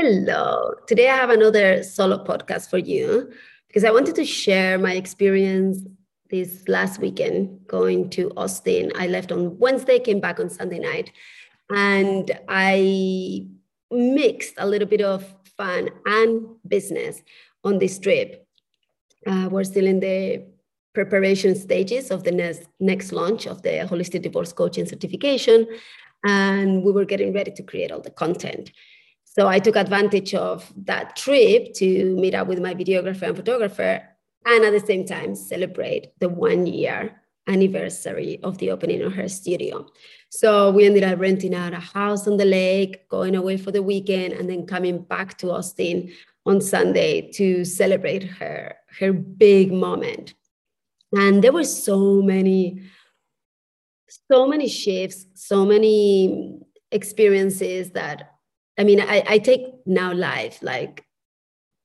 Hello. Today I have another solo podcast for you because I wanted to share my experience this last weekend going to Austin. I left on Wednesday, came back on Sunday night, and I mixed a little bit of fun and business on this trip. Uh, we're still in the preparation stages of the next, next launch of the Holistic Divorce Coaching certification, and we were getting ready to create all the content. So I took advantage of that trip to meet up with my videographer and photographer and at the same time celebrate the one year anniversary of the opening of her studio. So we ended up renting out a house on the lake, going away for the weekend, and then coming back to Austin on Sunday to celebrate her her big moment. And there were so many, so many shifts, so many experiences that I mean, I, I take now life like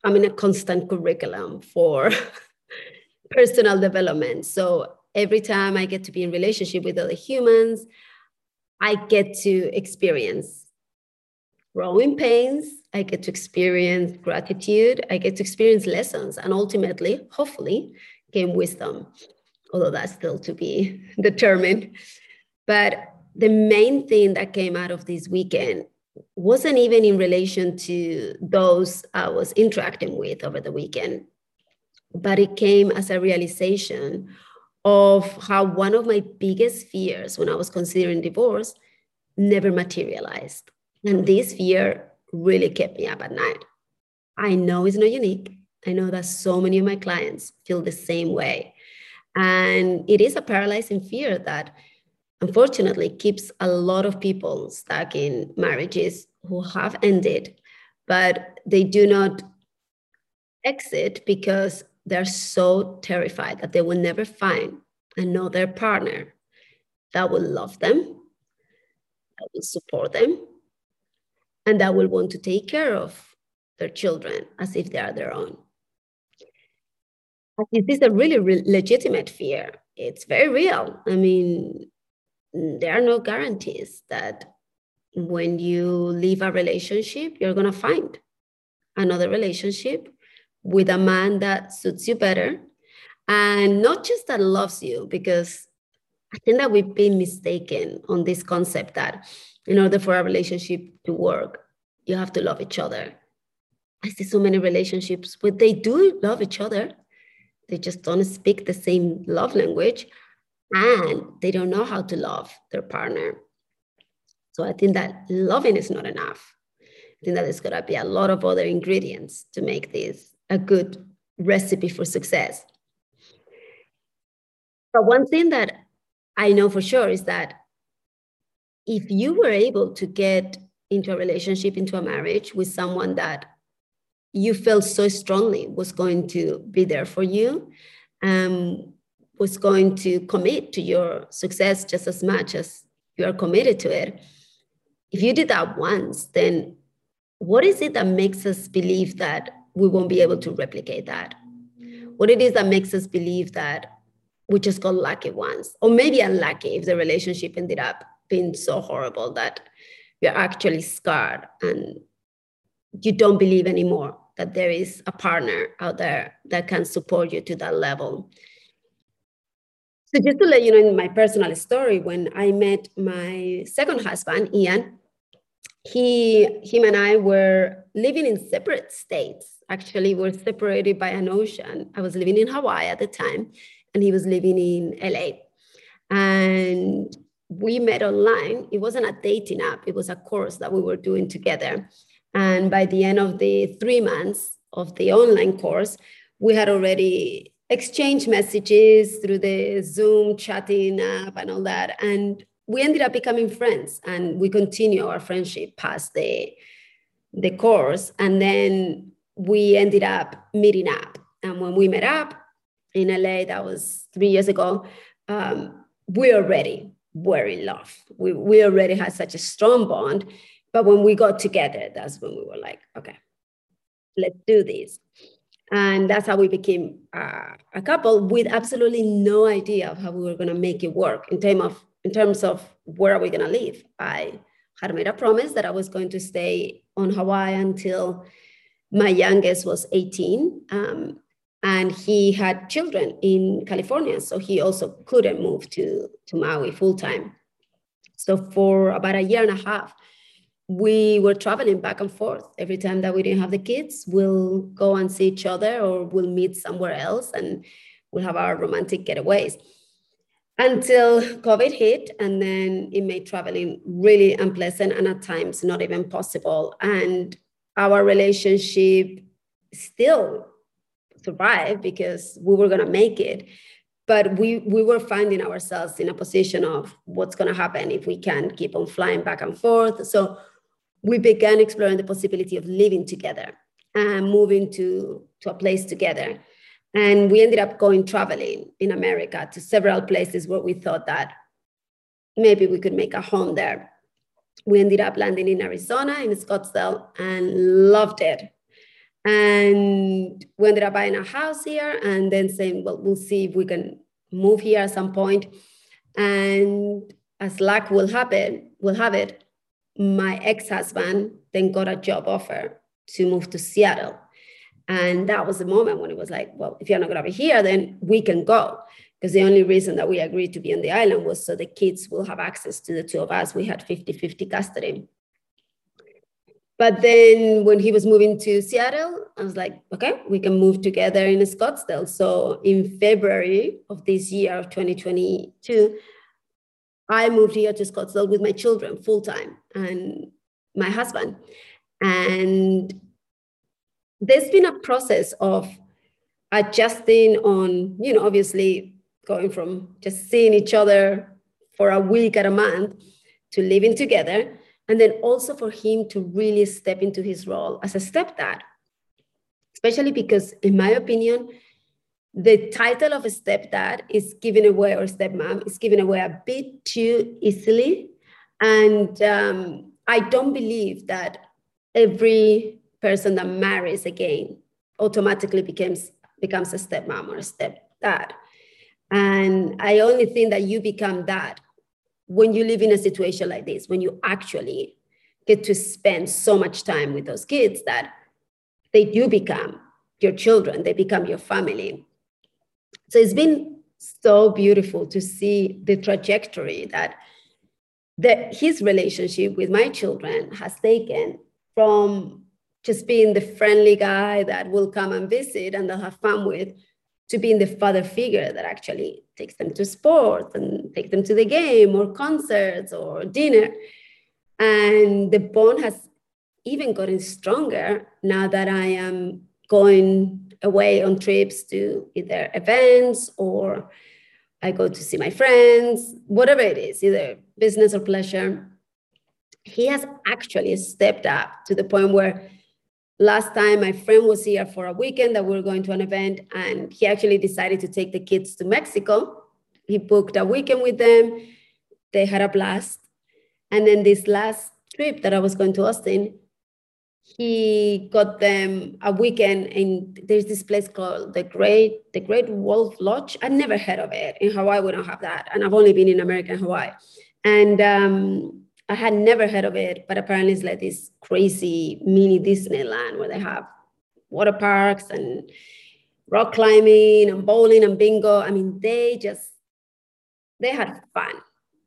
I'm in a constant curriculum for personal development. So every time I get to be in relationship with other humans, I get to experience growing pains. I get to experience gratitude. I get to experience lessons, and ultimately, hopefully, gain wisdom. Although that's still to be determined. But the main thing that came out of this weekend wasn't even in relation to those I was interacting with over the weekend, but it came as a realization of how one of my biggest fears when I was considering divorce never materialized. And this fear really kept me up at night. I know it's not unique. I know that so many of my clients feel the same way. And it is a paralyzing fear that unfortunately keeps a lot of people stuck in marriages who have ended, but they do not exit because they're so terrified that they will never find another partner that will love them, that will support them, and that will want to take care of their children as if they are their own. This is a really re- legitimate fear. It's very real. I mean, there are no guarantees that when you leave a relationship, you're going to find another relationship with a man that suits you better. And not just that loves you, because I think that we've been mistaken on this concept that in order for a relationship to work, you have to love each other. I see so many relationships where they do love each other, they just don't speak the same love language and they don't know how to love their partner. So I think that loving is not enough. I think that there's got to be a lot of other ingredients to make this a good recipe for success. But one thing that I know for sure is that if you were able to get into a relationship, into a marriage with someone that you felt so strongly was going to be there for you, um, was going to commit to your success just as much as you are committed to it. If you did that once, then what is it that makes us believe that we won't be able to replicate that? What it is that makes us believe that we just got lucky once, or maybe unlucky if the relationship ended up being so horrible that you're actually scarred and you don't believe anymore that there is a partner out there that can support you to that level. So just to let you know in my personal story, when I met my second husband, Ian, he him and I were living in separate states. Actually, we are separated by an ocean. I was living in Hawaii at the time, and he was living in LA. And we met online. It wasn't a dating app, it was a course that we were doing together. And by the end of the three months of the online course, we had already exchange messages through the Zoom chatting app and all that. And we ended up becoming friends and we continue our friendship past the the course. And then we ended up meeting up. And when we met up in la that was three years ago um, we already were in love. We, we already had such a strong bond. But when we got together that's when we were like okay let's do this and that's how we became uh, a couple with absolutely no idea of how we were going to make it work in terms of in terms of where are we going to live. I had made a promise that i was going to stay on hawaii until my youngest was 18 um, and he had children in california so he also couldn't move to, to maui full time. So for about a year and a half we were traveling back and forth. Every time that we didn't have the kids we'll go and see each other or we'll meet somewhere else and we'll have our romantic getaways. Until covid hit and then it made traveling really unpleasant and at times not even possible. And our relationship still survived because we were going to make it. But we we were finding ourselves in a position of what's going to happen if we can't keep on flying back and forth. So we began exploring the possibility of living together and moving to, to a place together. And we ended up going traveling in America to several places where we thought that maybe we could make a home there. We ended up landing in Arizona, in Scottsdale, and loved it. And we ended up buying a house here and then saying, well, we'll see if we can move here at some point. And as luck will happen, we'll have it, my ex-husband then got a job offer to move to Seattle. And that was the moment when it was like, well, if you're not going to be here, then we can go. Because the only reason that we agreed to be on the island was so the kids will have access to the two of us. We had 50 50 custody. But then when he was moving to Seattle, I was like, okay, we can move together in Scottsdale. So in February of this year of 2022, I moved here to Scottsdale with my children full time and my husband. And there's been a process of adjusting on, you know, obviously going from just seeing each other for a week at a month to living together. And then also for him to really step into his role as a stepdad, especially because, in my opinion, the title of a stepdad is given away or stepmom is given away a bit too easily. And um, i don't believe that every person that marries again automatically becomes becomes a stepmom or a stepdad. And i only think that you become that when you live in a situation like this when you actually get to spend so much time with those kids that they do become your children they become your family so it's been so beautiful to see the trajectory that that his relationship with my children has taken from just being the friendly guy that will come and visit and they'll have fun with to being the father figure that actually takes them to sports and take them to the game or concerts or dinner. And the bond has even gotten stronger now that i am going away on trips to either events or I go to see my friends, whatever it is, either business or pleasure. He has actually stepped up to the point where last time my friend was here for a weekend that we were going to an event and he actually decided to take the kids to Mexico. He booked a weekend with them. They had a blast. And then this last trip that I was going to Austin, he got them a weekend and there's this place called the great the great wolf lodge. I never heard of it. In hawaii we don't have that. And i've only been in america and hawaii. And um, i had never heard of it but apparently it's like this crazy mini disneyland where they have water parks and rock climbing and bowling and bingo. I mean they just they had fun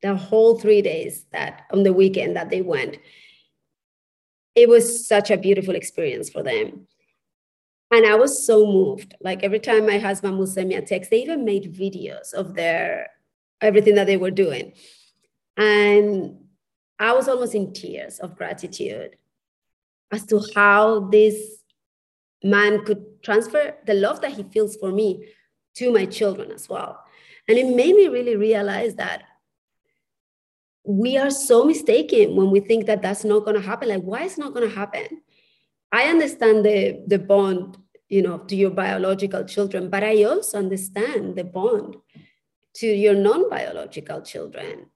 the whole three days that on the weekend that they went it was such a beautiful experience for them. And I was so moved. Like every time my husband would send me a text, they even made videos of their everything that they were doing. And I was almost in tears of gratitude as to how this man could transfer the love that he feels for me to my children as well. And it made me really realize that we are so mistaken when we think that that's not going to happen. Like, why is not going to happen? I understand the the bond, you know, to your biological children, but I also understand the bond to your non-biological children.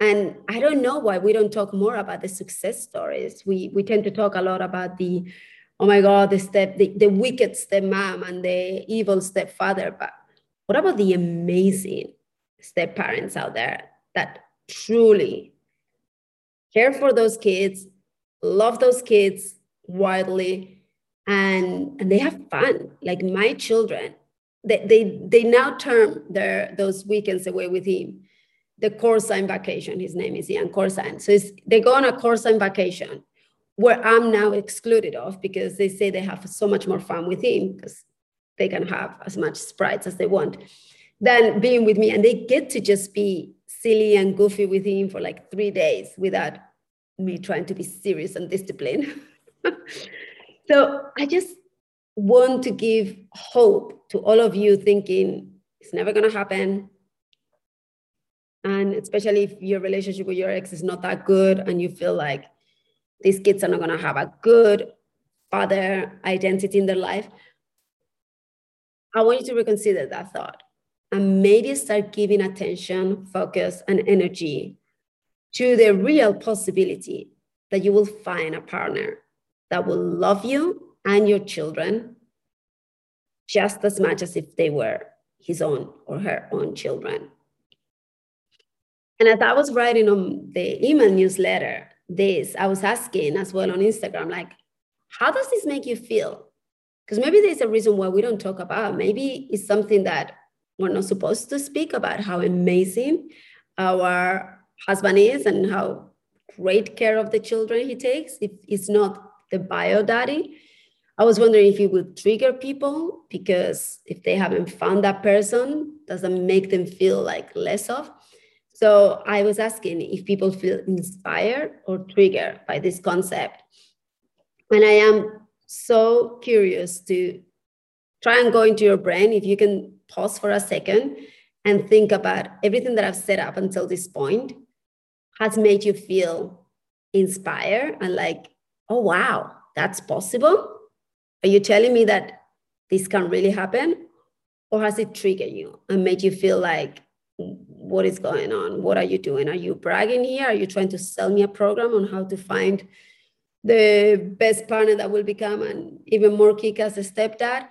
And I don't know why we don't talk more about the success stories. We we tend to talk a lot about the, oh my God, the step, the, the wicked stepmom and the evil stepfather. But what about the amazing step parents out there that truly care for those kids, love those kids wildly, and, and they have fun. Like my children, they, they, they now term their those weekends away with him the Corsign vacation. His name is Ian Corsign. So they go on a Corsign vacation where I'm now excluded of because they say they have so much more fun with him because they can have as much sprites as they want than being with me. And they get to just be silly and goofy with him for like three days without me trying to be serious and disciplined. so I just want to give hope to all of you thinking it's never going to happen. And especially if your relationship with your ex is not that good and you feel like these kids are not going to have a good father identity in their life, I want you to reconsider that thought and maybe start giving attention, focus, and energy to the real possibility that you will find a partner that will love you and your children just as much as if they were his own or her own children. And as I was writing on the email newsletter, this, I was asking as well on Instagram, like, how does this make you feel? Because maybe there's a reason why we don't talk about. Maybe it's something that we're not supposed to speak about how amazing our husband is and how great care of the children he takes. If it's not the bio daddy i was wondering if it would trigger people because if they haven't found that person doesn't make them feel like less of. So i was asking if people feel inspired or triggered by this concept. And i am so curious to try and go into your brain if you can pause for a second and think about everything that I've set up until this point has made you feel inspired and like, oh, wow, that's possible? Are you telling me that this can really happen? Or has it triggered you and made you feel like, what is going on? What are you doing? Are you bragging here? Are you trying to sell me a program on how to find the best partner that will become an even more kick as a stepdad?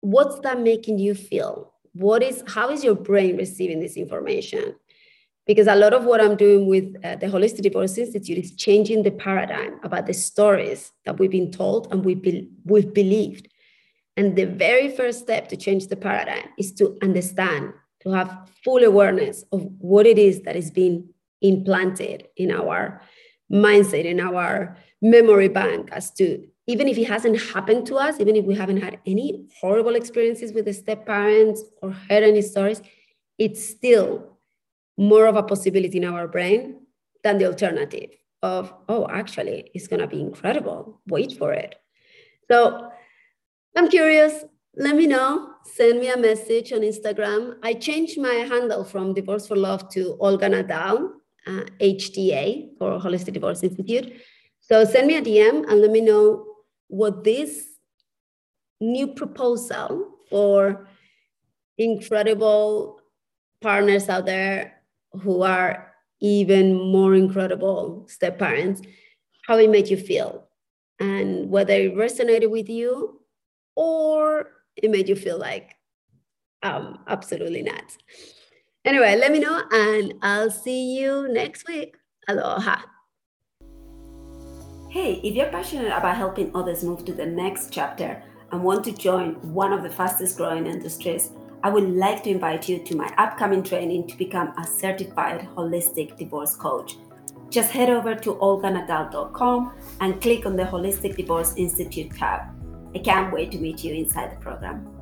What's that making you feel? What is how is your brain receiving this information? Because a lot of what i'm doing with uh, the holistic divorce institute is changing the paradigm about the stories that we've been told and we be, we've believed. And the very first step to change the paradigm is to understand to have full awareness of what it is that is being implanted in our mindset in our memory bank as to even if it hasn't happened to us, even if we haven't had any horrible experiences with the step parents or heard any stories, it's still more of a possibility in our brain than the alternative of, oh, actually, it's going to be incredible. Wait for it. So I'm curious. Let me know. Send me a message on Instagram. I changed my handle from Divorce for Love to Olga Nadal, uh, HDA, for Holistic Divorce Institute. So send me a DM and let me know what this new proposal for incredible partners out there who are even more incredible step parents, how it made you feel and whether it resonated with you or it made you feel like um, absolutely not. Anyway, let me know and I'll see you next week. Aloha. Hey, if you're passionate about helping others move to the next chapter and want to join one of the fastest growing industries, I would like to invite you to my upcoming training to become a certified holistic divorce coach. Just head over to olganadal.com and click on the Holistic Divorce Institute tab. I can't wait to meet you inside the program.